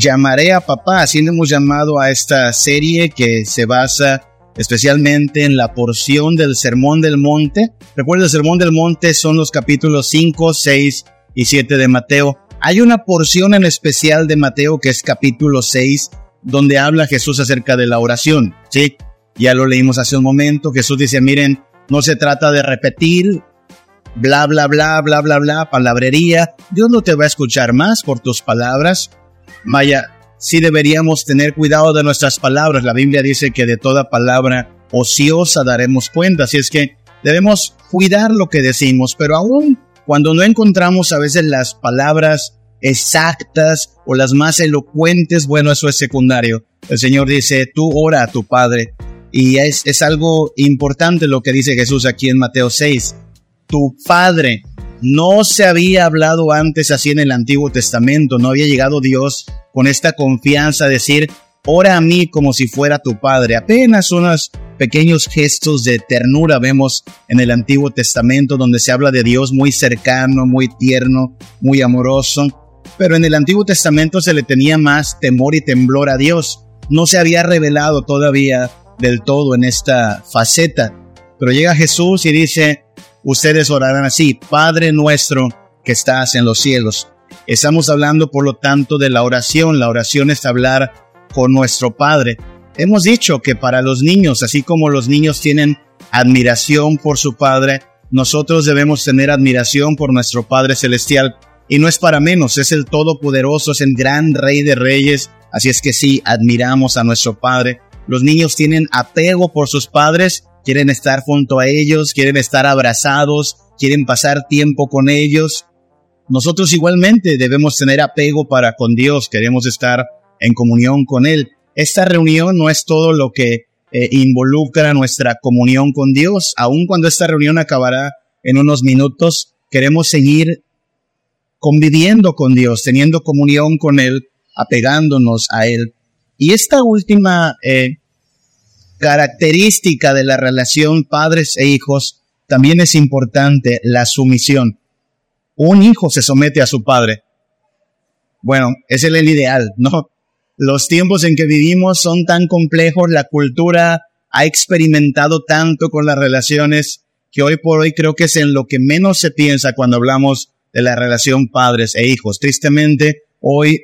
Llamaré a papá, así le hemos llamado a esta serie que se basa especialmente en la porción del Sermón del Monte. Recuerda, el Sermón del Monte son los capítulos 5, 6 y 7 de Mateo. Hay una porción en especial de Mateo que es capítulo 6, donde habla Jesús acerca de la oración. Sí, ya lo leímos hace un momento. Jesús dice, miren, no se trata de repetir bla, bla, bla, bla, bla, bla, palabrería. Dios no te va a escuchar más por tus palabras. Vaya, sí deberíamos tener cuidado de nuestras palabras. La Biblia dice que de toda palabra ociosa daremos cuenta. Así es que debemos cuidar lo que decimos, pero aún cuando no encontramos a veces las palabras exactas o las más elocuentes, bueno, eso es secundario. El Señor dice, tú ora a tu Padre. Y es, es algo importante lo que dice Jesús aquí en Mateo 6. Tu Padre no se había hablado antes así en el Antiguo Testamento, no había llegado Dios con esta confianza a decir, ora a mí como si fuera tu Padre. Apenas unos pequeños gestos de ternura vemos en el Antiguo Testamento donde se habla de Dios muy cercano, muy tierno, muy amoroso. Pero en el Antiguo Testamento se le tenía más temor y temblor a Dios. No se había revelado todavía del todo en esta faceta. Pero llega Jesús y dice, ustedes orarán así, Padre nuestro que estás en los cielos. Estamos hablando, por lo tanto, de la oración. La oración es hablar con nuestro Padre. Hemos dicho que para los niños, así como los niños tienen admiración por su Padre, nosotros debemos tener admiración por nuestro Padre Celestial. Y no es para menos, es el Todopoderoso, es el gran Rey de Reyes. Así es que sí, admiramos a nuestro Padre. Los niños tienen apego por sus padres quieren estar junto a ellos, quieren estar abrazados, quieren pasar tiempo con ellos. Nosotros igualmente debemos tener apego para con Dios, queremos estar en comunión con Él. Esta reunión no es todo lo que eh, involucra nuestra comunión con Dios. Aun cuando esta reunión acabará en unos minutos, queremos seguir conviviendo con Dios, teniendo comunión con Él, apegándonos a Él. Y esta última eh, característica de la relación padres e hijos también es importante la sumisión. Un hijo se somete a su padre. Bueno, ese es el ideal, ¿no? Los tiempos en que vivimos son tan complejos, la cultura ha experimentado tanto con las relaciones que hoy por hoy creo que es en lo que menos se piensa cuando hablamos de la relación padres e hijos. Tristemente, hoy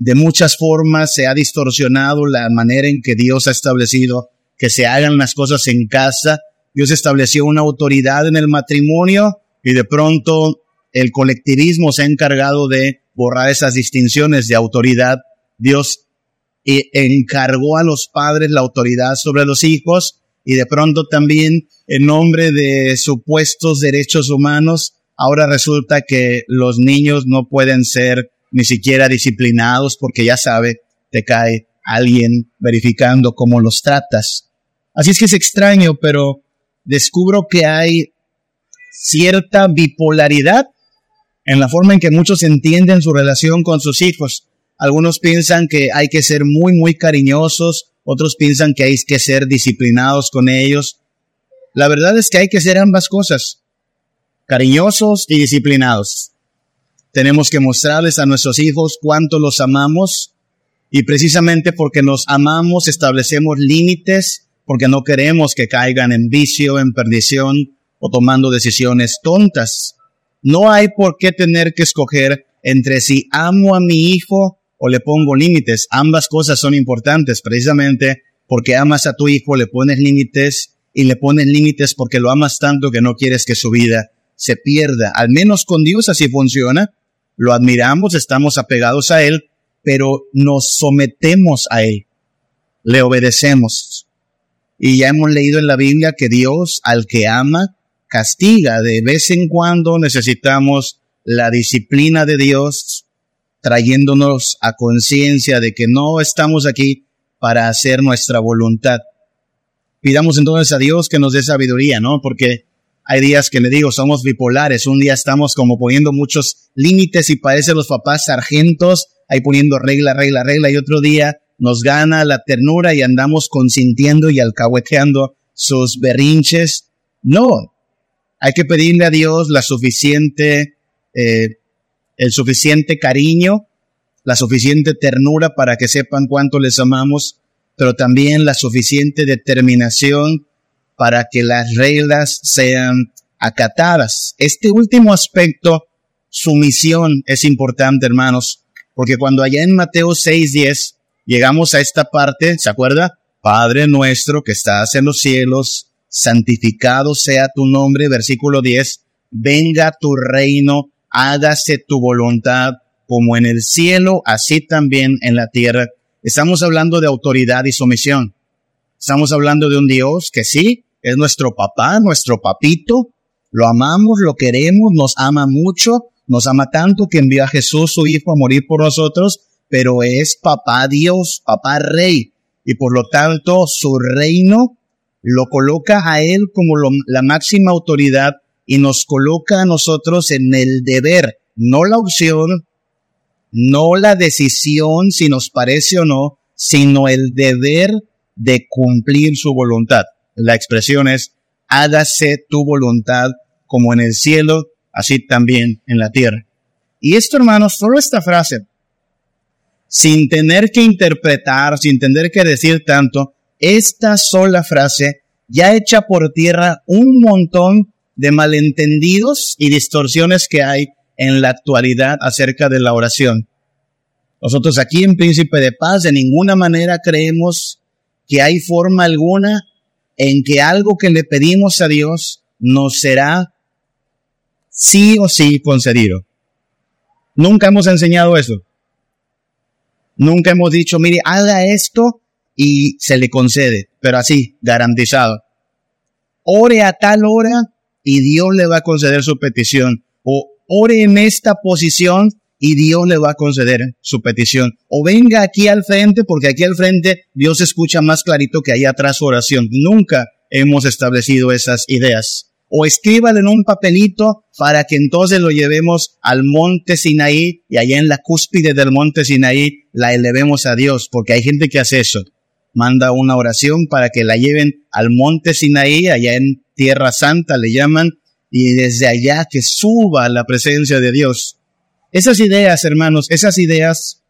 de muchas formas se ha distorsionado la manera en que Dios ha establecido que se hagan las cosas en casa. Dios estableció una autoridad en el matrimonio y de pronto el colectivismo se ha encargado de borrar esas distinciones de autoridad. Dios eh, encargó a los padres la autoridad sobre los hijos y de pronto también en nombre de supuestos derechos humanos, ahora resulta que los niños no pueden ser ni siquiera disciplinados porque ya sabe, te cae alguien verificando cómo los tratas. Así es que es extraño, pero descubro que hay cierta bipolaridad en la forma en que muchos entienden su relación con sus hijos. Algunos piensan que hay que ser muy, muy cariñosos, otros piensan que hay que ser disciplinados con ellos. La verdad es que hay que ser ambas cosas, cariñosos y disciplinados tenemos que mostrarles a nuestros hijos cuánto los amamos y precisamente porque nos amamos establecemos límites porque no queremos que caigan en vicio, en perdición o tomando decisiones tontas. No hay por qué tener que escoger entre si amo a mi hijo o le pongo límites. Ambas cosas son importantes precisamente porque amas a tu hijo, le pones límites y le pones límites porque lo amas tanto que no quieres que su vida se pierda. Al menos con Dios así funciona lo admiramos, estamos apegados a Él, pero nos sometemos a Él, le obedecemos. Y ya hemos leído en la Biblia que Dios al que ama castiga. De vez en cuando necesitamos la disciplina de Dios trayéndonos a conciencia de que no estamos aquí para hacer nuestra voluntad. Pidamos entonces a Dios que nos dé sabiduría, ¿no? Porque hay días que le digo, somos bipolares. Un día estamos como poniendo muchos límites y parecen los papás sargentos, ahí poniendo regla, regla, regla. Y otro día nos gana la ternura y andamos consintiendo y alcahueteando sus berrinches. No, hay que pedirle a Dios la suficiente, eh, el suficiente cariño la suficiente ternura para que sepan cuánto les amamos, pero también la suficiente determinación para que las reglas sean acatadas. Este último aspecto, sumisión, es importante, hermanos, porque cuando allá en Mateo 6:10 llegamos a esta parte, ¿se acuerda? Padre nuestro que estás en los cielos, santificado sea tu nombre, versículo 10, venga tu reino, hágase tu voluntad, como en el cielo, así también en la tierra. Estamos hablando de autoridad y sumisión. Estamos hablando de un Dios que sí, es nuestro papá, nuestro papito, lo amamos, lo queremos, nos ama mucho, nos ama tanto que envió a Jesús, su Hijo, a morir por nosotros, pero es papá Dios, papá Rey, y por lo tanto su reino lo coloca a él como la máxima autoridad y nos coloca a nosotros en el deber, no la opción, no la decisión si nos parece o no, sino el deber de cumplir su voluntad. La expresión es, hágase tu voluntad como en el cielo, así también en la tierra. Y esto, hermanos, solo esta frase, sin tener que interpretar, sin tener que decir tanto, esta sola frase ya echa por tierra un montón de malentendidos y distorsiones que hay en la actualidad acerca de la oración. Nosotros aquí en Príncipe de Paz de ninguna manera creemos que hay forma alguna en que algo que le pedimos a Dios nos será sí o sí concedido. Nunca hemos enseñado eso. Nunca hemos dicho, mire, haga esto y se le concede, pero así, garantizado. Ore a tal hora y Dios le va a conceder su petición. O ore en esta posición y Dios le va a conceder su petición. O venga aquí al frente, porque aquí al frente Dios escucha más clarito que allá atrás su oración. Nunca hemos establecido esas ideas. O escríbalo en un papelito para que entonces lo llevemos al monte Sinaí y allá en la cúspide del monte Sinaí la elevemos a Dios, porque hay gente que hace eso manda una oración para que la lleven al monte Sinaí, allá en Tierra Santa le llaman, y desde allá que suba la presencia de Dios. Esas ideas, hermanos, esas ideas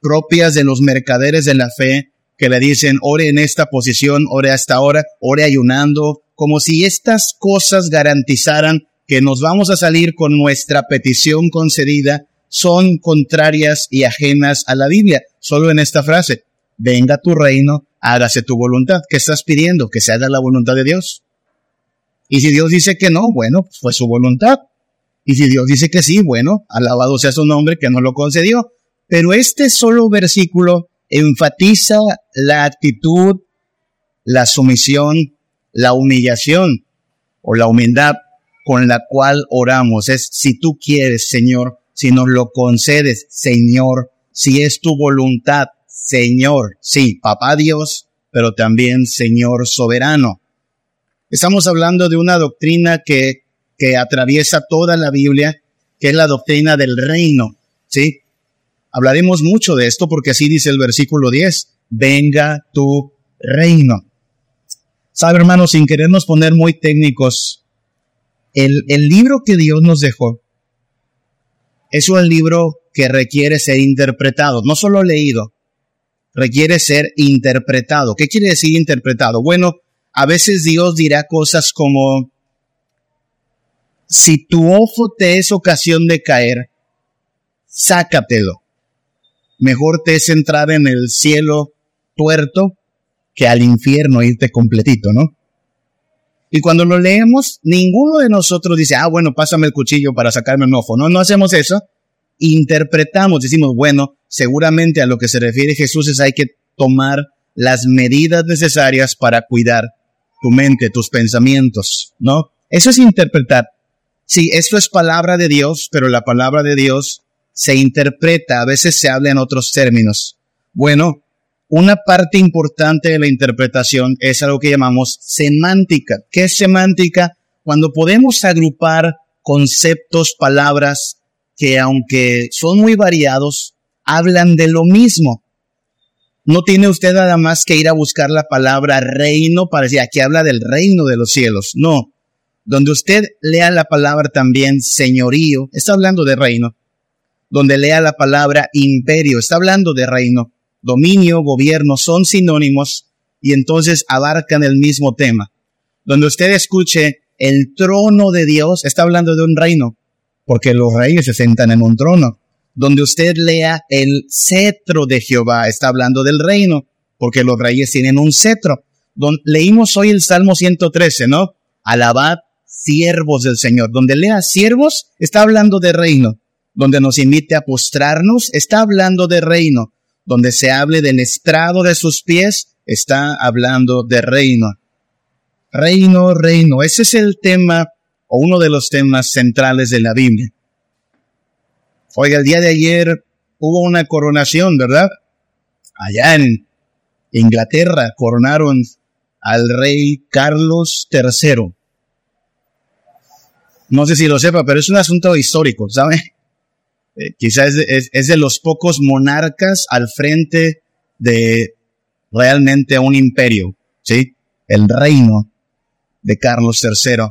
propias de los mercaderes de la fe, que le dicen, ore en esta posición, ore hasta ahora, ore ayunando, como si estas cosas garantizaran que nos vamos a salir con nuestra petición concedida, son contrarias y ajenas a la Biblia. Solo en esta frase, venga tu reino, hágase tu voluntad. ¿Qué estás pidiendo? Que se haga la voluntad de Dios. Y si Dios dice que no, bueno, pues fue su voluntad. Y si Dios dice que sí, bueno, alabado sea su nombre que no lo concedió. Pero este solo versículo enfatiza la actitud, la sumisión, la humillación o la humildad con la cual oramos. Es si tú quieres, Señor, si nos lo concedes, Señor, si es tu voluntad, Señor, sí, papá Dios, pero también Señor soberano. Estamos hablando de una doctrina que, que atraviesa toda la Biblia, que es la doctrina del reino, ¿sí? Hablaremos mucho de esto porque así dice el versículo 10, venga tu reino. Sabe, hermano, sin querernos poner muy técnicos, el, el libro que Dios nos dejó es un libro que requiere ser interpretado, no solo leído, requiere ser interpretado. ¿Qué quiere decir interpretado? Bueno, a veces Dios dirá cosas como, si tu ojo te es ocasión de caer, sácatelo. Mejor te es entrar en el cielo tuerto que al infierno irte completito, ¿no? Y cuando lo leemos, ninguno de nosotros dice, ah, bueno, pásame el cuchillo para sacarme un ojo. No, no hacemos eso interpretamos, decimos, bueno, seguramente a lo que se refiere Jesús es hay que tomar las medidas necesarias para cuidar tu mente, tus pensamientos, ¿no? Eso es interpretar. Sí, esto es palabra de Dios, pero la palabra de Dios se interpreta, a veces se habla en otros términos. Bueno, una parte importante de la interpretación es algo que llamamos semántica. ¿Qué es semántica? Cuando podemos agrupar conceptos, palabras, que aunque son muy variados, hablan de lo mismo. No tiene usted nada más que ir a buscar la palabra reino para decir, aquí habla del reino de los cielos. No. Donde usted lea la palabra también señorío, está hablando de reino. donde lea la palabra imperio. Está hablando de reino. Dominio, gobierno son sinónimos y entonces abarcan el mismo tema. Donde usted escuche el trono de Dios, está hablando de un reino, porque los reyes se sentan en un trono. Donde usted lea el cetro de Jehová, está hablando del reino, porque los reyes tienen un cetro. Leímos hoy el Salmo 113, ¿no? Alabad siervos del Señor. Donde lea siervos, está hablando de reino. Donde nos invite a postrarnos, está hablando de reino. Donde se hable del estrado de sus pies, está hablando de reino. Reino, reino. Ese es el tema o uno de los temas centrales de la Biblia. Oiga, el día de ayer hubo una coronación, ¿verdad? Allá en Inglaterra coronaron al rey Carlos III. No sé si lo sepa, pero es un asunto histórico, ¿sabe? Eh, quizás es, de los pocos monarcas al frente de realmente un imperio, ¿sí? El reino de Carlos III.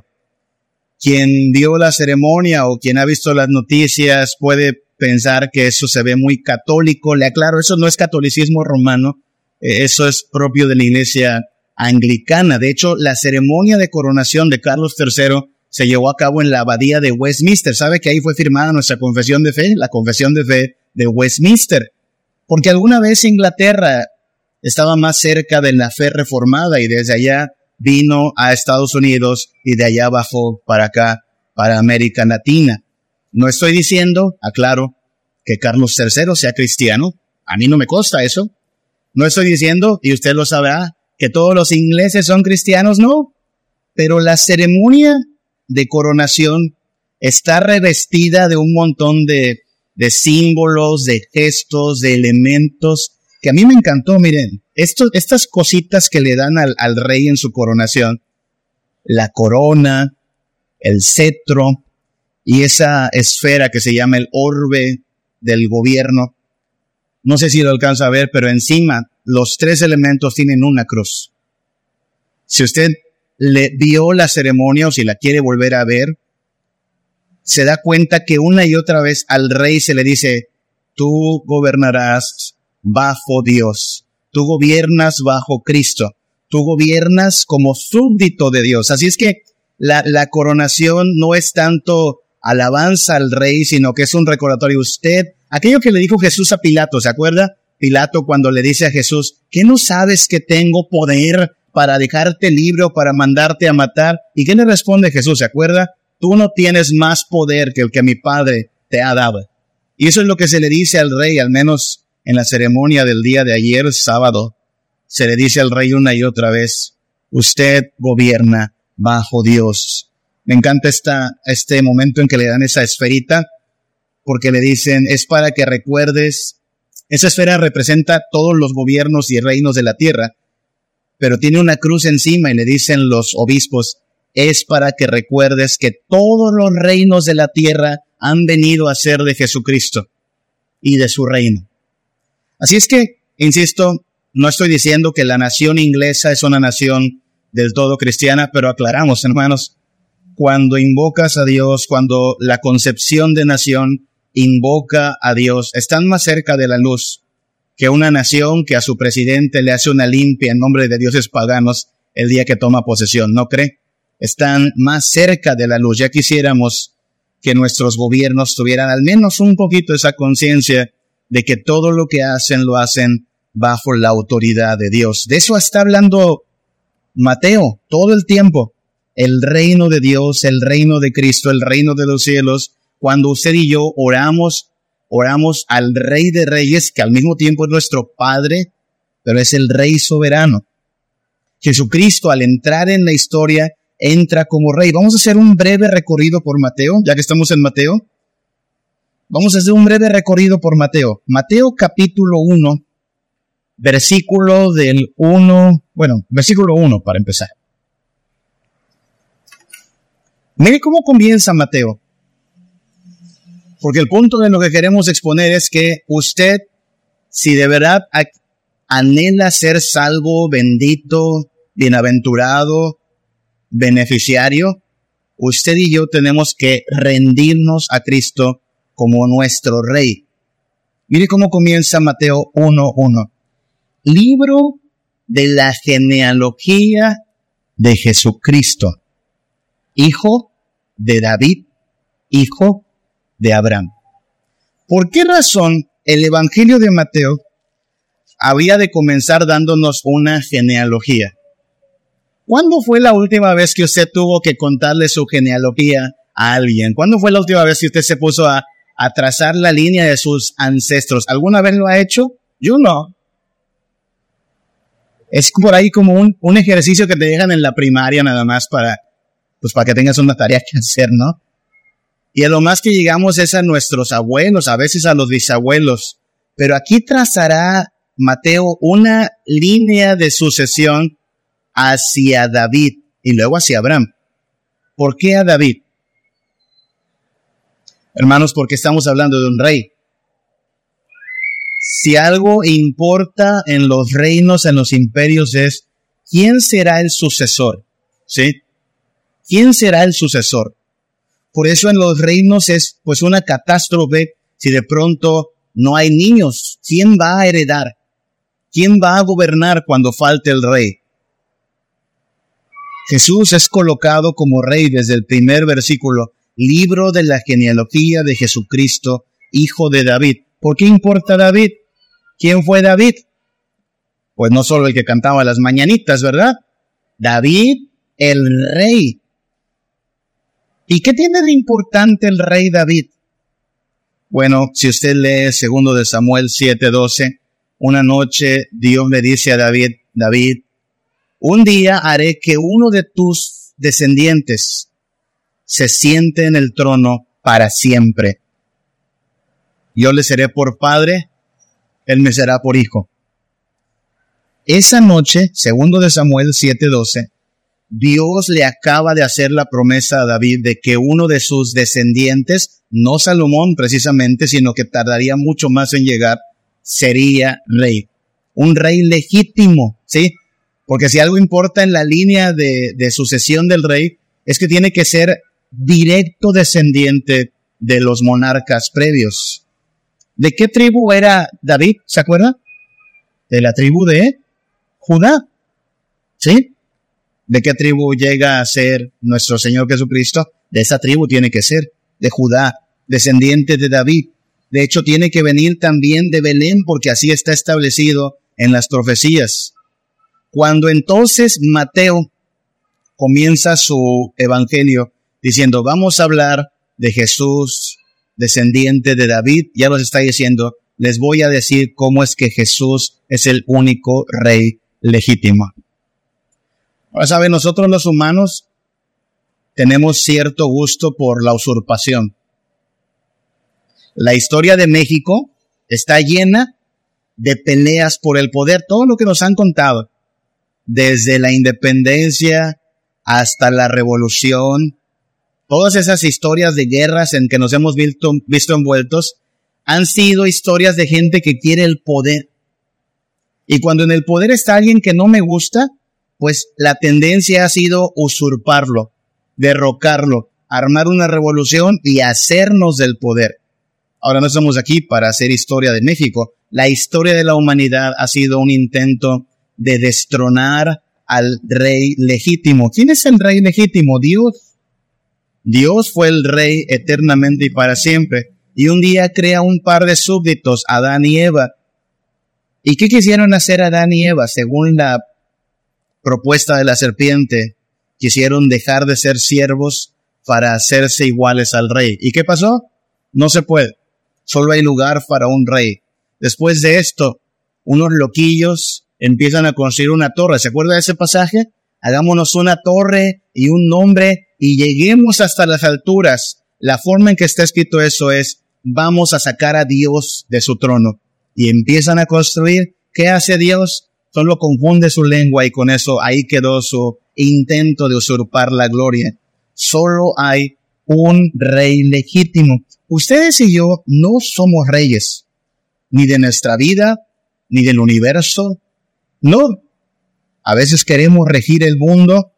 Quien vio la ceremonia o quien ha visto las noticias puede pensar que eso se ve muy católico. Le aclaro, eso no es catolicismo romano, eh, eso es propio de la iglesia anglicana. De hecho, la ceremonia de coronación de Carlos III se llevó a cabo en la abadía de Westminster. ¿Sabe que ahí fue firmada nuestra confesión de fe? La confesión de fe de Westminster. Porque alguna vez Inglaterra estaba más cerca de la fe reformada y desde allá vino a Estados Unidos y de allá bajó para acá, para América Latina. No estoy diciendo, aclaro, que Carlos III sea cristiano. A mí no me consta eso. No estoy diciendo, y usted lo sabrá, que todos los ingleses son cristianos, no. Pero la ceremonia de coronación está revestida de un montón de, de símbolos, de gestos, de elementos que a mí me encantó, miren, estas cositas que le dan al, al rey en su coronación, la corona, el cetro y esa esfera que se llama el orbe del gobierno. No sé si lo alcanza a ver, pero encima los tres elementos tienen una cruz. Si usted le vio la ceremonia o si la quiere volver a ver, se da cuenta que una y otra vez al rey se le dice, tú gobernarás bajo Dios, tú gobiernas bajo Cristo, tú gobiernas como súbdito de Dios. Así es que la, la coronación no es tanto alabanza al rey, sino que es un recordatorio. Usted, aquello que le dijo Jesús a Pilato, ¿se acuerda? Pilato cuando le dice a Jesús, ¿qué no sabes que tengo poder para dejarte libre o para mandarte a matar. ¿Y qué le responde Jesús? ¿Se acuerda? Tú no tienes más poder que el que mi Padre te ha dado. Y eso es lo que se le dice al rey, al menos en la ceremonia del día de ayer, sábado. Se le dice al rey una y otra vez, usted gobierna bajo Dios. Me encanta esta, este momento en que le dan esa esferita, porque le dicen, es para que recuerdes, esa esfera representa todos los gobiernos y reinos de la tierra, pero tiene una cruz encima y le dicen los obispos, es para que recuerdes que todos los reinos de la tierra han venido a ser de Jesucristo y de su reino. Así es que, insisto, no estoy diciendo que la nación inglesa es una nación del todo cristiana, pero aclaramos, hermanos, cuando invocas a Dios, cuando la concepción de nación invoca a Dios, están más cerca de la luz que una nación que a su presidente le hace una limpia en nombre de dioses paganos el día que toma posesión, ¿no cree? Están más cerca de la luz. Ya quisiéramos que nuestros gobiernos tuvieran al menos un poquito esa conciencia de que todo lo que hacen lo hacen bajo la autoridad de Dios. De eso está hablando Mateo todo el tiempo. El reino de Dios, el reino de Cristo, el reino de los cielos. Cuando usted y yo oramos oramos al Rey de Reyes, que al mismo tiempo es nuestro Padre, pero es el Rey soberano. Jesucristo, al entrar en la historia, entra como Rey. Vamos a hacer un breve recorrido por Mateo, ya que estamos en Mateo. Vamos a hacer un breve recorrido por Mateo. Mateo capítulo 1, versículo del 1, bueno, versículo 1 para empezar. Mire cómo comienza Mateo. Porque el punto de lo que queremos exponer es que usted, si de verdad anhela ser salvo, bendito, bienaventurado, beneficiario, usted y yo tenemos que rendirnos a Cristo como nuestro rey. Mire cómo comienza Mateo 1.1. Libro de la genealogía de Jesucristo, hijo de David, hijo de Abraham. ¿Por qué razón el Evangelio de Mateo había de comenzar dándonos una genealogía? ¿Cuándo fue la última vez que usted tuvo que contarle su genealogía a alguien? ¿Cuándo fue la última vez que usted se puso a, trazar la línea de sus ancestros? ¿Alguna vez lo ha hecho? Yo no. Es por ahí como un, un ejercicio que te dejan en la primaria nada más para, pues para que tengas una tarea que hacer, ¿no? Y a lo más que llegamos es a nuestros abuelos, a veces a los bisabuelos. Pero aquí trazará Mateo una línea de sucesión hacia David y luego hacia Abraham. ¿Por qué a David? Hermanos, porque estamos hablando de un rey. Si algo importa en los reinos, en los imperios, es quién será el sucesor. ¿Sí? ¿Quién será el sucesor? Por eso en los reinos es pues una catástrofe si de pronto no hay niños. ¿Quién va a heredar? ¿Quién va a gobernar cuando falte el rey? Jesús es colocado como rey desde el primer versículo, libro de la genealogía de Jesucristo, hijo de David. ¿Por qué importa David? ¿Quién fue David? Pues no solo el que cantaba las mañanitas, ¿verdad? David, el rey. ¿Y qué tiene de importante el rey David? Bueno, si usted lee segundo de Samuel 7:12, una noche Dios le dice a David, David, un día haré que uno de tus descendientes se siente en el trono para siempre. Yo le seré por padre, él me será por hijo. Esa noche, segundo de Samuel 7:12, Dios le acaba de hacer la promesa a David de que uno de sus descendientes, no Salomón precisamente, sino que tardaría mucho más en llegar, sería rey. Un rey legítimo, ¿sí? Porque si algo importa en la línea de, sucesión del rey, es que tiene que ser directo descendiente de los monarcas previos. ¿De qué tribu era David? ¿Se acuerda? De la tribu de Judá. ¿Sí? ¿De qué tribu llega a ser nuestro Señor Jesucristo? De esa tribu tiene que ser, de Judá, descendiente de David. De hecho, tiene que venir también de Belén porque así está establecido en las profecías. Cuando entonces Mateo comienza su evangelio diciendo, vamos a hablar de Jesús, descendiente de David, ya nos está diciendo, les voy a decir cómo es que Jesús es el único rey legítimo. Ahora saben, nosotros los humanos tenemos cierto gusto por la usurpación. La historia de México está llena de peleas por el poder, todo lo que nos han contado desde la independencia hasta la revolución, todas esas historias de guerras en que nos hemos visto, visto envueltos, han sido historias de gente que quiere el poder. Y cuando en el poder está alguien que no me gusta, pues la tendencia ha sido usurparlo, derrocarlo, armar una revolución y hacernos del poder. Ahora no estamos aquí para hacer historia de México. La historia de la humanidad ha sido un intento de destronar al rey legítimo. ¿Quién es el rey legítimo? Dios. Dios fue el rey eternamente y para siempre. Y un día crea un par de súbditos, Adán y Eva. ¿Y qué quisieron hacer Adán y Eva? Según la propuesta de la serpiente, quisieron dejar de ser siervos para hacerse iguales al rey. ¿Y qué pasó? No se puede. Solo hay lugar para un rey. Después de esto, unos loquillos empiezan a construir una torre. ¿Se acuerda de ese pasaje? Hagámonos una torre y un nombre y lleguemos hasta las alturas. La forma en que está escrito eso es, vamos a sacar a Dios de su trono. Y empiezan a construir. ¿Qué hace Dios? Solo confunde su lengua y con eso ahí quedó su intento de usurpar la gloria. Solo hay un rey legítimo. Ustedes y yo no somos reyes, ni de nuestra vida, ni del universo, no, a veces queremos regir el mundo,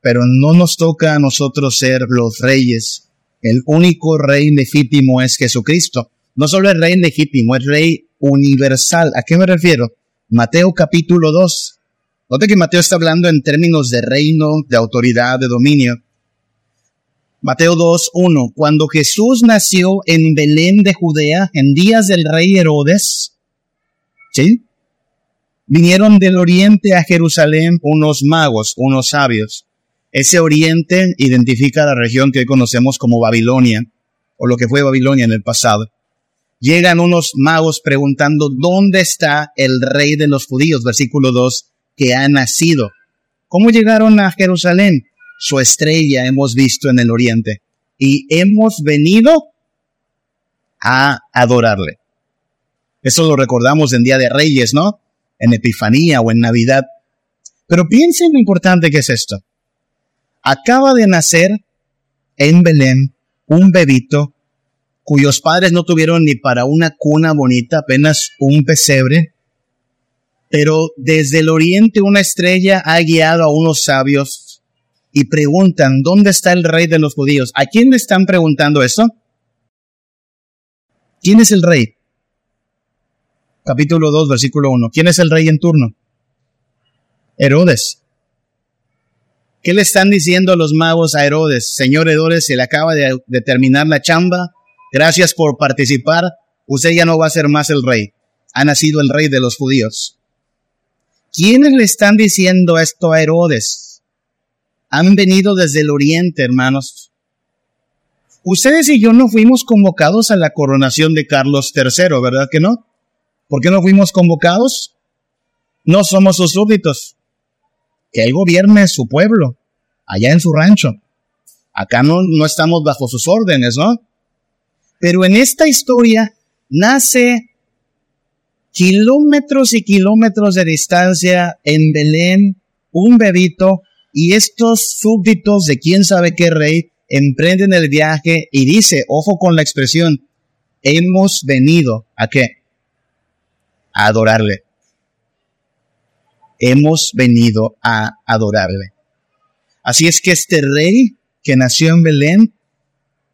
pero no nos toca a nosotros ser los reyes. El único rey legítimo es Jesucristo. No solo es rey legítimo, es rey universal. ¿A qué me refiero? Mateo capítulo 2. Note que Mateo está hablando en términos de reino, de autoridad, de dominio. Mateo 2, 1. Cuando Jesús nació en Belén de Judea, en días del rey Herodes, ¿sí? Vinieron del oriente a Jerusalén unos magos, unos sabios. Ese oriente identifica la región que hoy conocemos como Babilonia, o lo que fue Babilonia en el pasado. Llegan unos magos preguntando dónde está el rey de los judíos, versículo 2, que ha nacido. ¿Cómo llegaron a Jerusalén? Su estrella hemos visto en el oriente y hemos venido a adorarle. Eso lo recordamos en Día de Reyes, ¿no? En Epifanía o en Navidad. Pero piensen lo importante que es esto. Acaba de nacer en Belén un bebito cuyos padres no tuvieron ni para una cuna bonita, apenas un pesebre, pero desde el oriente una estrella ha guiado a unos sabios y preguntan, ¿dónde está el rey de los judíos? ¿A quién le están preguntando eso? ¿Quién es el rey? Capítulo 2, versículo 1. ¿Quién es el rey en turno? Herodes. ¿Qué le están diciendo los magos a Herodes? Señor Herodes, se le acaba de, de terminar la chamba, Gracias por participar. Usted ya no va a ser más el rey. Ha nacido el rey de los judíos. ¿Quiénes le están diciendo esto a Herodes? Han venido desde el oriente, hermanos. Ustedes y yo no fuimos convocados a la coronación de Carlos III, ¿verdad que no? ¿Por qué no fuimos convocados? No somos sus súbditos. Que él gobierne su pueblo, allá en su rancho. Acá no, no estamos bajo sus órdenes, ¿no? Pero en esta historia nace kilómetros y kilómetros de distancia en Belén un bebito y estos súbditos de quién sabe qué rey emprenden el viaje y dice, ojo con la expresión, hemos venido a qué? A adorarle. Hemos venido a adorarle. Así es que este rey que nació en Belén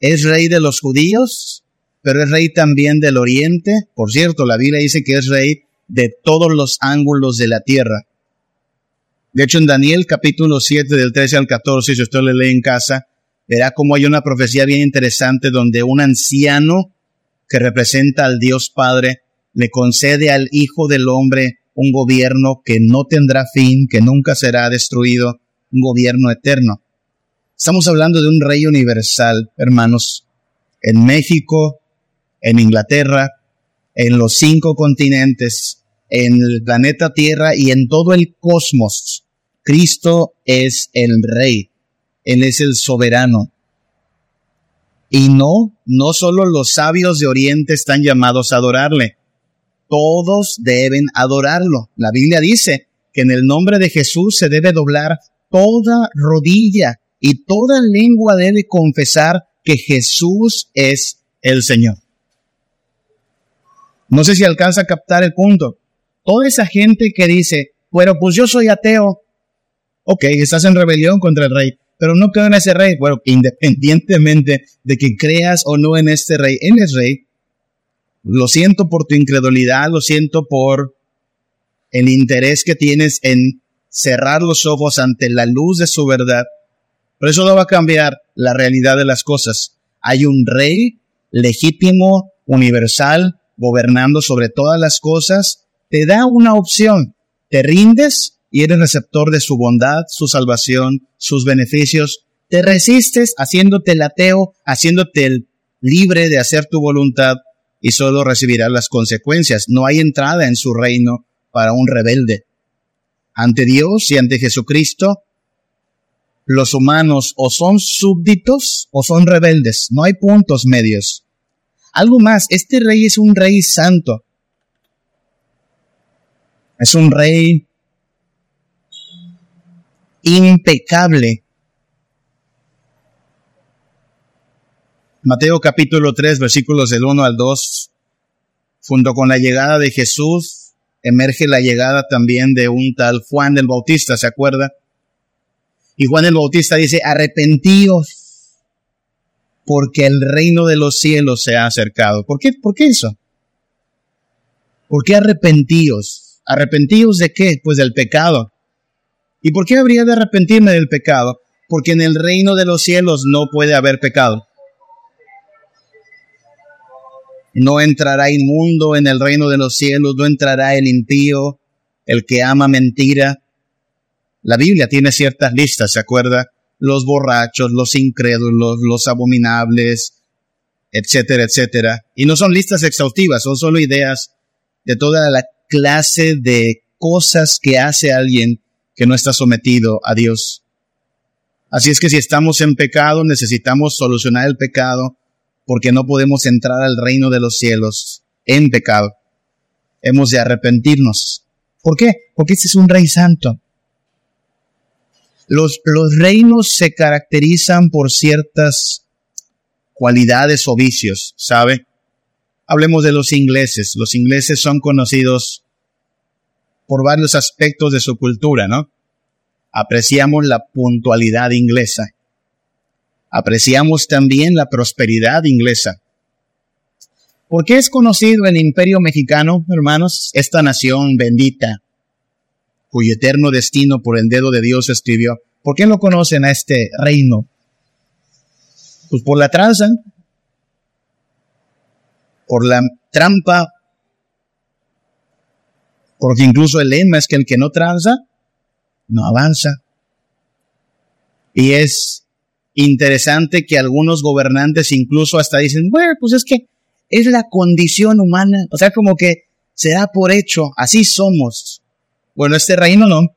es rey de los judíos, pero es rey también del oriente. Por cierto, la Biblia dice que es rey de todos los ángulos de la tierra. De hecho, en Daniel capítulo 7 del 13 al 14, si usted le lee en casa, verá cómo hay una profecía bien interesante donde un anciano que representa al Dios Padre le concede al Hijo del Hombre un gobierno que no tendrá fin, que nunca será destruido, un gobierno eterno. Estamos hablando de un rey universal, hermanos. En México, en Inglaterra, en los cinco continentes, en el planeta Tierra y en todo el cosmos. Cristo es el rey. Él es el soberano. Y no, no solo los sabios de Oriente están llamados a adorarle. Todos deben adorarlo. La Biblia dice que en el nombre de Jesús se debe doblar toda rodilla y toda lengua debe confesar que Jesús es el Señor. No sé si alcanza a captar el punto. Toda esa gente que dice, bueno, pues yo soy ateo. Ok, estás en rebelión contra el rey, pero no creo en ese rey. Bueno, independientemente de que creas o no en este rey, él es rey. Lo siento por tu incredulidad, lo siento por el interés que tienes en cerrar los ojos ante la luz de su verdad pero eso no va a cambiar la realidad de las cosas. Hay un rey legítimo, universal, gobernando sobre todas las cosas. Te da una opción. Te rindes y eres receptor de su bondad, su salvación, sus beneficios. Te resistes haciéndote el ateo, haciéndote el libre de hacer tu voluntad y solo recibirás las consecuencias. No hay entrada en su reino para un rebelde. Ante Dios y ante Jesucristo, los humanos o son súbditos o son rebeldes. No hay puntos medios. Algo más, este rey es un rey santo. Es un rey impecable. Mateo capítulo 3, versículos del 1 al 2. Junto con la llegada de Jesús, emerge la llegada también de un tal Juan del Bautista, ¿se acuerda? Y Juan el Bautista dice, arrepentíos, porque el reino de los cielos se ha acercado. ¿Por qué, ¿Por qué eso? ¿Por qué arrepentíos? ¿Arrepentíos de qué? Pues del pecado. ¿Y por qué habría de arrepentirme del pecado? Porque en el reino de los cielos no puede haber pecado. No entrará inmundo en el reino de los cielos, no entrará el impío, el que ama mentira. La Biblia tiene ciertas listas, ¿se acuerda? Los borrachos, los incrédulos, los abominables, etcétera, etcétera. Y no son listas exhaustivas, son solo ideas de toda la clase de cosas que hace alguien que no está sometido a Dios. Así es que si estamos en pecado, necesitamos solucionar el pecado porque no podemos entrar al reino de los cielos en pecado. Hemos de arrepentirnos. ¿Por qué? Porque este es un rey santo. Los, reinos se caracterizan por ciertas cualidades o vicios, ¿sabe? Hablemos de los ingleses. Los ingleses son conocidos por varios aspectos de su cultura, ¿no? Apreciamos la puntualidad inglesa. Apreciamos también la prosperidad inglesa. ¿Por qué es conocido el imperio mexicano, hermanos? Esta nación bendita, cuyo eterno destino por el dedo de Dios escribió. ¿Por qué lo conocen a este reino? Pues por la tranza, por la trampa, porque incluso el lema es que el que no tranza, no avanza. Y es interesante que algunos gobernantes incluso hasta dicen, bueno, pues es que es la condición humana, o sea, como que se da por hecho, así somos. Bueno, este reino no.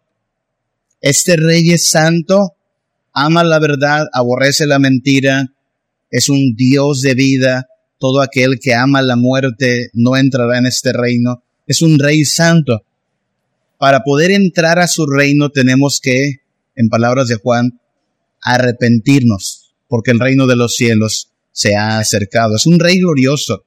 Este rey es santo, ama la verdad, aborrece la mentira, es un Dios de vida, todo aquel que ama la muerte no entrará en este reino. Es un rey santo. Para poder entrar a su reino tenemos que, en palabras de Juan, arrepentirnos, porque el reino de los cielos se ha acercado. Es un rey glorioso.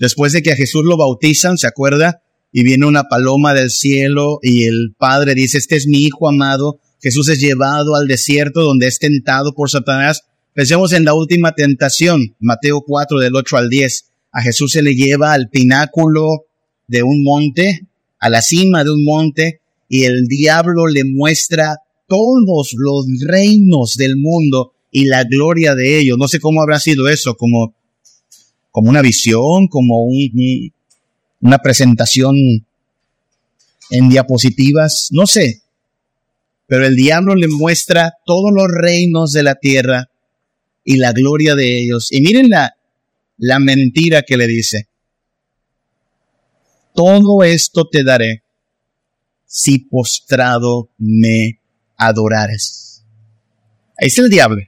Después de que a Jesús lo bautizan, ¿se acuerda? Y viene una paloma del cielo y el Padre dice, este es mi Hijo amado. Jesús es llevado al desierto donde es tentado por Satanás Pensemos en la última tentación, Mateo 4 del 8 al 10. A Jesús se le lleva al pináculo de un monte, a la cima de un monte, y el diablo le muestra todos los reinos del mundo y la gloria de ellos. No sé cómo habrá sido eso, como, como una visión, como una presentación en diapositivas, no sé. Pero el diablo le muestra todos los reinos de la tierra y la gloria de ellos. Y miren la, la mentira que le dice. Todo esto te daré si postrado me adorares. Ahí está el diablo,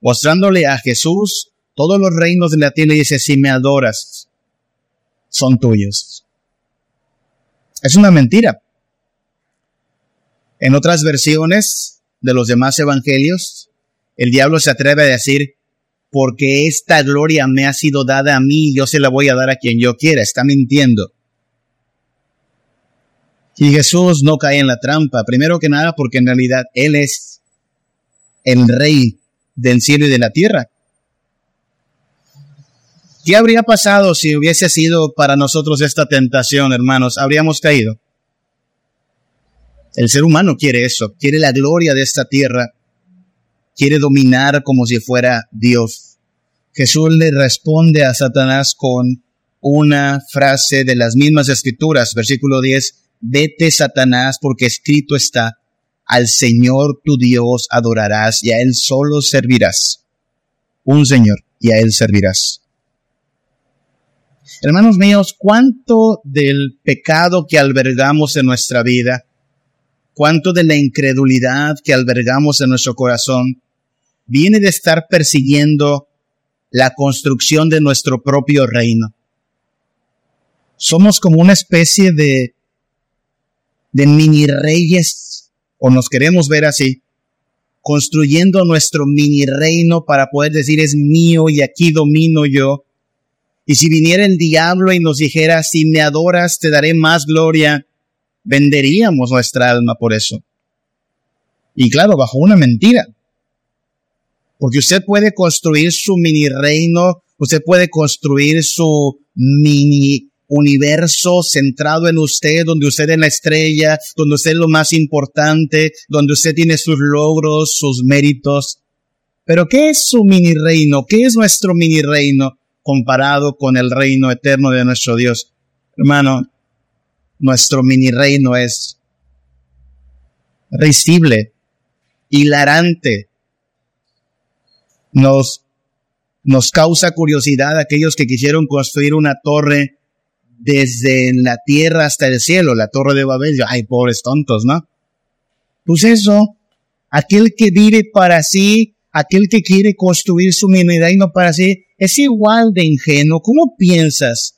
mostrándole a Jesús todos los reinos de la tierra y dice, si me adoras, son tuyos. Es una mentira. En otras versiones de los demás evangelios, el diablo se atreve a decir, porque esta gloria me ha sido dada a mí, yo se la voy a dar a quien yo quiera. Está mintiendo. Y Jesús no cae en la trampa, primero que nada porque en realidad Él es el rey del cielo y de la tierra. ¿Qué habría pasado si hubiese sido para nosotros esta tentación, hermanos? Habríamos caído. El ser humano quiere eso, quiere la gloria de esta tierra quiere dominar como si fuera Dios. Jesús le responde a Satanás con una frase de las mismas escrituras, versículo 10, vete Satanás porque escrito está, al Señor tu Dios adorarás y a Él solo servirás. Un Señor y a Él servirás. Hermanos míos, ¿cuánto del pecado que albergamos en nuestra vida, cuánto de la incredulidad que albergamos en nuestro corazón, viene de estar persiguiendo la construcción de nuestro propio reino. Somos como una especie de, de mini reyes, o nos queremos ver así, construyendo nuestro mini reino para poder decir es mío y aquí domino yo. Y si viniera el diablo y nos dijera, si me adoras, te daré más gloria, venderíamos nuestra alma por eso. Y claro, bajo una mentira. Porque usted puede construir su mini reino, usted puede construir su mini universo centrado en usted, donde usted es la estrella, donde usted es lo más importante, donde usted tiene sus logros, sus méritos. Pero ¿qué es su mini reino? ¿Qué es nuestro mini reino comparado con el reino eterno de nuestro Dios? Hermano, nuestro mini reino es risible, hilarante. Nos, nos causa curiosidad aquellos que quisieron construir una torre desde la tierra hasta el cielo, la torre de Babel. Ay, pobres tontos, ¿no? Pues eso, aquel que vive para sí, aquel que quiere construir su mini reino para sí, es igual de ingenuo. ¿Cómo piensas?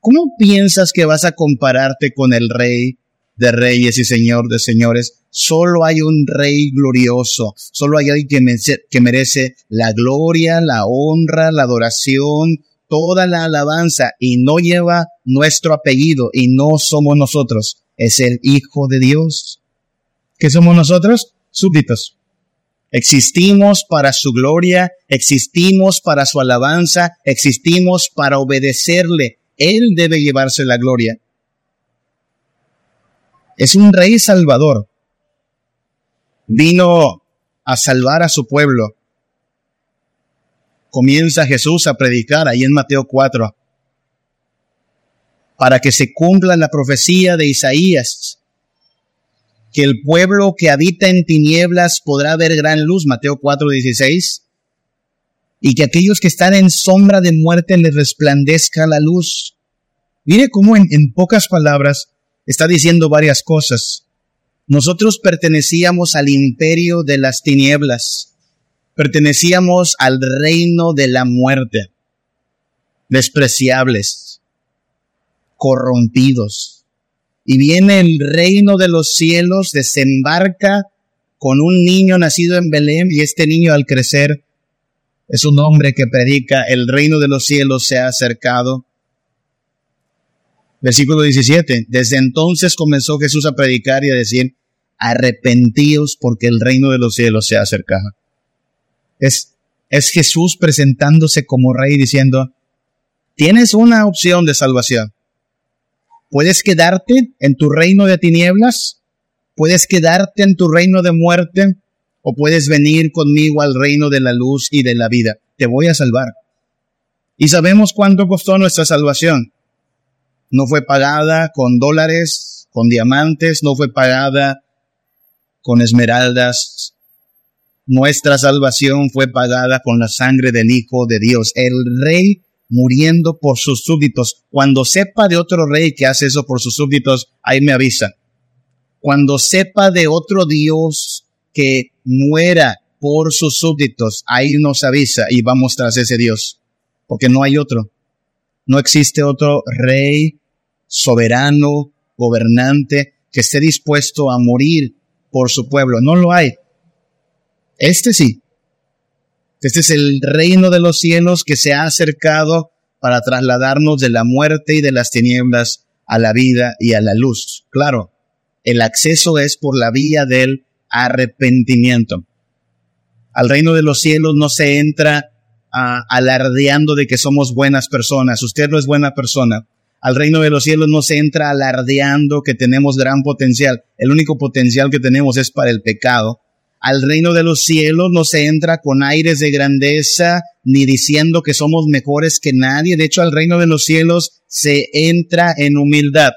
¿Cómo piensas que vas a compararte con el rey de reyes y señor de señores? Solo hay un rey glorioso, solo hay alguien que merece, que merece la gloria, la honra, la adoración, toda la alabanza y no lleva nuestro apellido y no somos nosotros, es el Hijo de Dios. ¿Qué somos nosotros? Súbditos. Existimos para su gloria, existimos para su alabanza, existimos para obedecerle. Él debe llevarse la gloria. Es un rey salvador. Vino a salvar a su pueblo comienza Jesús a predicar ahí en Mateo 4, para que se cumpla la profecía de Isaías, que el pueblo que habita en tinieblas podrá ver gran luz, Mateo 4, 16, y que aquellos que están en sombra de muerte les resplandezca la luz. Mire cómo en, en pocas palabras está diciendo varias cosas. Nosotros pertenecíamos al imperio de las tinieblas pertenecíamos al reino de la muerte, despreciables, corrompidos. Y viene el reino de los cielos, desembarca con un niño nacido en Belén y este niño al crecer es un hombre que predica, el reino de los cielos se ha acercado. Versículo 17. Desde entonces comenzó Jesús a predicar y a decir, arrepentíos porque el reino de los cielos se ha acercado. Es, es Jesús presentándose como rey diciendo, tienes una opción de salvación. Puedes quedarte en tu reino de tinieblas, puedes quedarte en tu reino de muerte, o puedes venir conmigo al reino de la luz y de la vida. Te voy a salvar. Y sabemos cuánto costó nuestra salvación. No fue pagada con dólares, con diamantes, no fue pagada con esmeraldas, nuestra salvación fue pagada con la sangre del Hijo de Dios, el Rey muriendo por sus súbditos. Cuando sepa de otro rey que hace eso por sus súbditos, ahí me avisa. Cuando sepa de otro Dios que muera por sus súbditos, ahí nos avisa y vamos tras ese Dios, porque no hay otro. No existe otro rey soberano, gobernante, que esté dispuesto a morir por su pueblo. No lo hay. Este sí. Este es el reino de los cielos que se ha acercado para trasladarnos de la muerte y de las tinieblas a la vida y a la luz. Claro, el acceso es por la vía del arrepentimiento. Al reino de los cielos no se entra ah, alardeando de que somos buenas personas. Usted no es buena persona. Al reino de los cielos no se entra alardeando que tenemos gran potencial. El único potencial que tenemos es para el pecado al reino de los cielos no se entra con aires de grandeza ni diciendo que somos mejores que nadie. De hecho, al reino de los cielos se entra en humildad,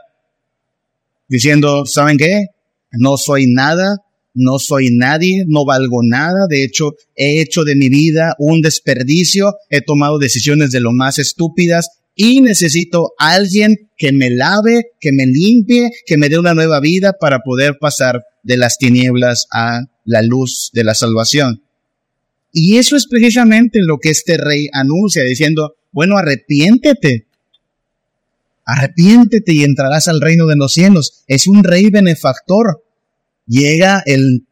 diciendo, ¿saben qué? No soy nada, no soy nadie, no valgo nada. De hecho, he hecho de mi vida un desperdicio, he tomado decisiones de lo más estúpidas y necesito a alguien que me lave, que me limpie, que me dé una nueva vida para poder pasar de las tinieblas a la luz de la salvación. Y eso es precisamente lo que este rey anuncia, diciendo, bueno, arrepiéntete, arrepiéntete y entrarás al reino de los cielos. Es un rey benefactor. Llega el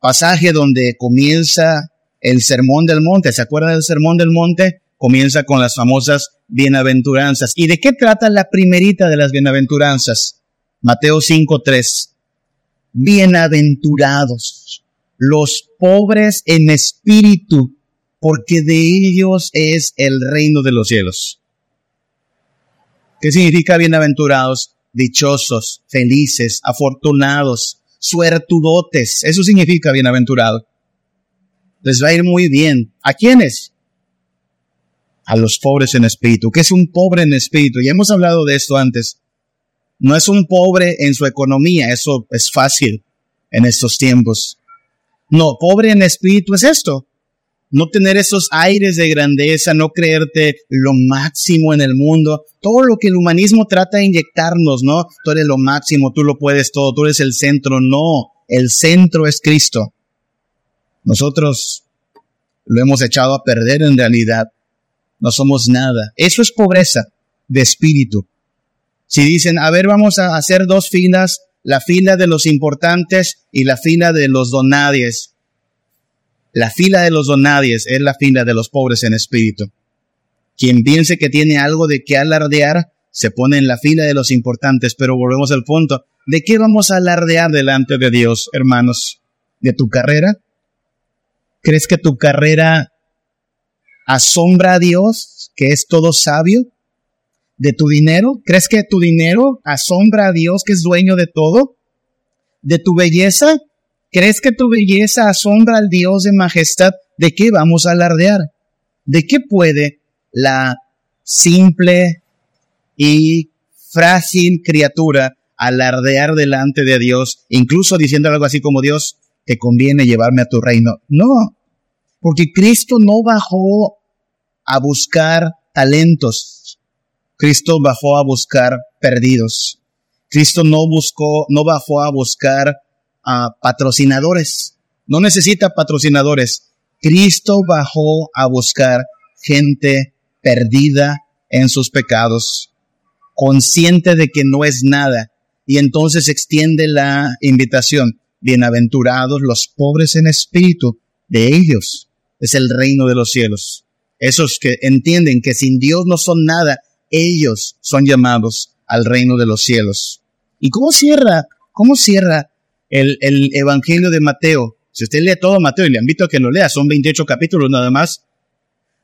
pasaje donde comienza el sermón del monte. ¿Se acuerdan del sermón del monte? Comienza con las famosas bienaventuranzas. ¿Y de qué trata la primerita de las bienaventuranzas? Mateo 5.3. Bienaventurados los pobres en espíritu, porque de ellos es el reino de los cielos. ¿Qué significa bienaventurados? Dichosos, felices, afortunados, suertudotes. Eso significa bienaventurado. Les va a ir muy bien. ¿A quiénes? A los pobres en espíritu. ¿Qué es un pobre en espíritu? Ya hemos hablado de esto antes. No es un pobre en su economía, eso es fácil en estos tiempos. No, pobre en espíritu es esto. No tener esos aires de grandeza, no creerte lo máximo en el mundo. Todo lo que el humanismo trata de inyectarnos, ¿no? Tú eres lo máximo, tú lo puedes todo, tú eres el centro. No, el centro es Cristo. Nosotros lo hemos echado a perder en realidad. No somos nada. Eso es pobreza de espíritu. Si dicen, a ver, vamos a hacer dos filas, la fila de los importantes y la fila de los donadies. La fila de los donadies es la fila de los pobres en espíritu. Quien piense que tiene algo de qué alardear, se pone en la fila de los importantes, pero volvemos al punto. ¿De qué vamos a alardear delante de Dios, hermanos? ¿De tu carrera? ¿Crees que tu carrera asombra a Dios, que es todo sabio? ¿De tu dinero? ¿Crees que tu dinero asombra a Dios, que es dueño de todo? ¿De tu belleza? ¿Crees que tu belleza asombra al Dios de majestad? ¿De qué vamos a alardear? ¿De qué puede la simple y frágil criatura alardear delante de Dios, incluso diciendo algo así como Dios, te conviene llevarme a tu reino? No, porque Cristo no bajó a buscar talentos. Cristo bajó a buscar perdidos. Cristo no buscó, no bajó a buscar a patrocinadores. No necesita patrocinadores. Cristo bajó a buscar gente perdida en sus pecados, consciente de que no es nada, y entonces extiende la invitación. Bienaventurados los pobres en espíritu, de ellos es el reino de los cielos. Esos que entienden que sin Dios no son nada, ellos son llamados al reino de los cielos. ¿Y cómo cierra, cómo cierra el, el Evangelio de Mateo. Si usted lee todo Mateo, y le invito a que lo lea, son 28 capítulos nada más.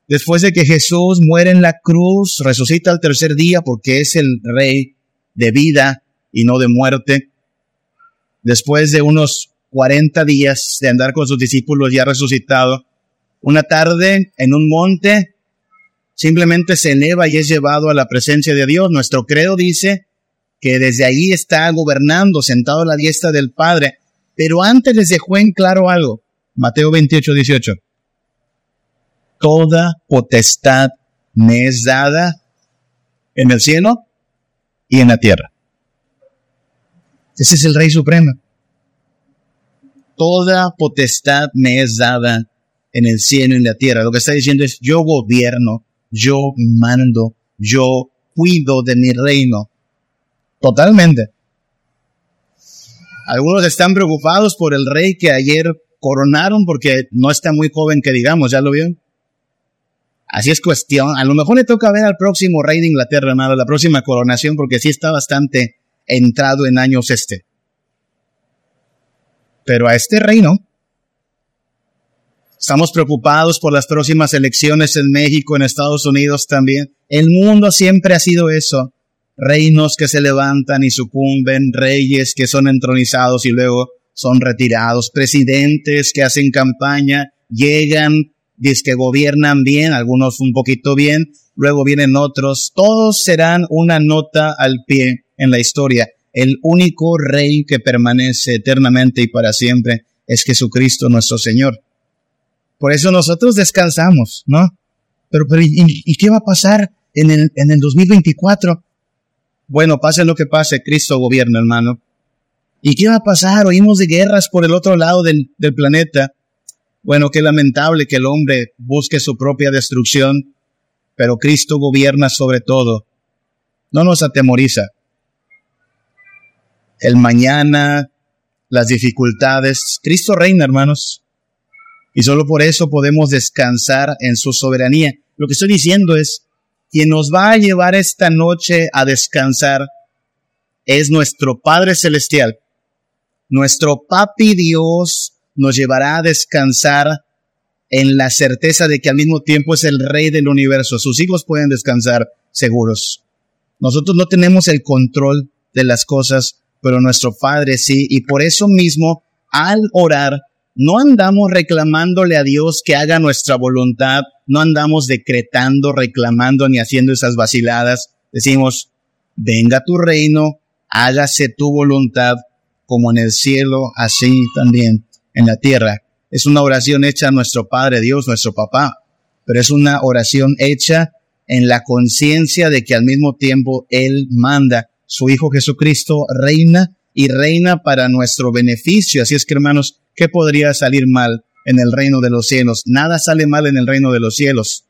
Después de que Jesús muere en la cruz, resucita al tercer día porque es el rey de vida y no de muerte. Después de unos 40 días de andar con sus discípulos ya resucitado, una tarde en un monte, simplemente se eleva y es llevado a la presencia de Dios. Nuestro credo dice que desde ahí está gobernando, sentado a la diestra del Padre. Pero antes les dejó en claro algo. Mateo 28, 18. Toda potestad me es dada en el cielo y en la tierra. Ese es el Rey Supremo. Toda potestad me es dada en el cielo y en la tierra. Lo que está diciendo es, yo gobierno, yo mando, yo cuido de mi reino. Totalmente. Algunos están preocupados por el rey que ayer coronaron porque no está muy joven que digamos, ¿ya lo vieron? Así es cuestión. A lo mejor le toca ver al próximo rey de Inglaterra, hermano, la próxima coronación, porque sí está bastante entrado en años este. Pero a este reino, estamos preocupados por las próximas elecciones en México, en Estados Unidos también. El mundo siempre ha sido eso reinos que se levantan y sucumben, reyes que son entronizados y luego son retirados, presidentes que hacen campaña, llegan, dicen que gobiernan bien, algunos un poquito bien, luego vienen otros, todos serán una nota al pie en la historia. El único rey que permanece eternamente y para siempre es Jesucristo nuestro Señor. Por eso nosotros descansamos, ¿no? Pero, pero ¿y, qué va a pasar en el, en el 2024? Bueno, pase lo que pase, Cristo gobierna, hermano. ¿Y qué va a pasar? Oímos de guerras por el otro lado del, del planeta. Bueno, qué lamentable que el hombre busque su propia destrucción, pero Cristo gobierna sobre todo. No nos atemoriza. El mañana, las dificultades. Cristo reina, hermanos. Y solo por eso podemos descansar en su soberanía. Lo que estoy diciendo es, quien nos va a llevar esta noche a descansar es nuestro Padre Celestial. Nuestro Papi Dios nos llevará a descansar en la certeza de que al mismo tiempo es el rey del universo. Sus hijos pueden descansar seguros. Nosotros no tenemos el control de las cosas, pero nuestro Padre sí, y por eso mismo, al orar, no andamos reclamándole a Dios que haga nuestra voluntad, no andamos decretando, reclamando ni haciendo esas vaciladas. Decimos, venga tu reino, hágase tu voluntad, como en el cielo, así también en la tierra. Es una oración hecha a nuestro Padre Dios, nuestro papá, pero es una oración hecha en la conciencia de que al mismo tiempo Él manda, su Hijo Jesucristo reina y reina para nuestro beneficio. Así es que hermanos, ¿qué podría salir mal en el reino de los cielos? Nada sale mal en el reino de los cielos.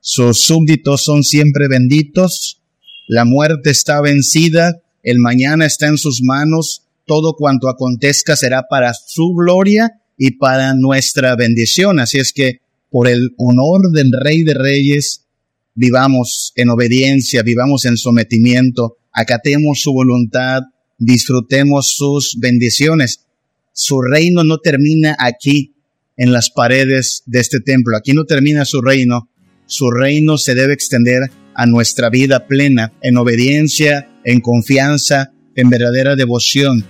Sus súbditos son siempre benditos, la muerte está vencida, el mañana está en sus manos, todo cuanto acontezca será para su gloria y para nuestra bendición. Así es que por el honor del Rey de Reyes, vivamos en obediencia, vivamos en sometimiento, acatemos su voluntad, disfrutemos sus bendiciones. Su reino no termina aquí en las paredes de este templo. Aquí no termina su reino. Su reino se debe extender a nuestra vida plena, en obediencia, en confianza, en verdadera devoción.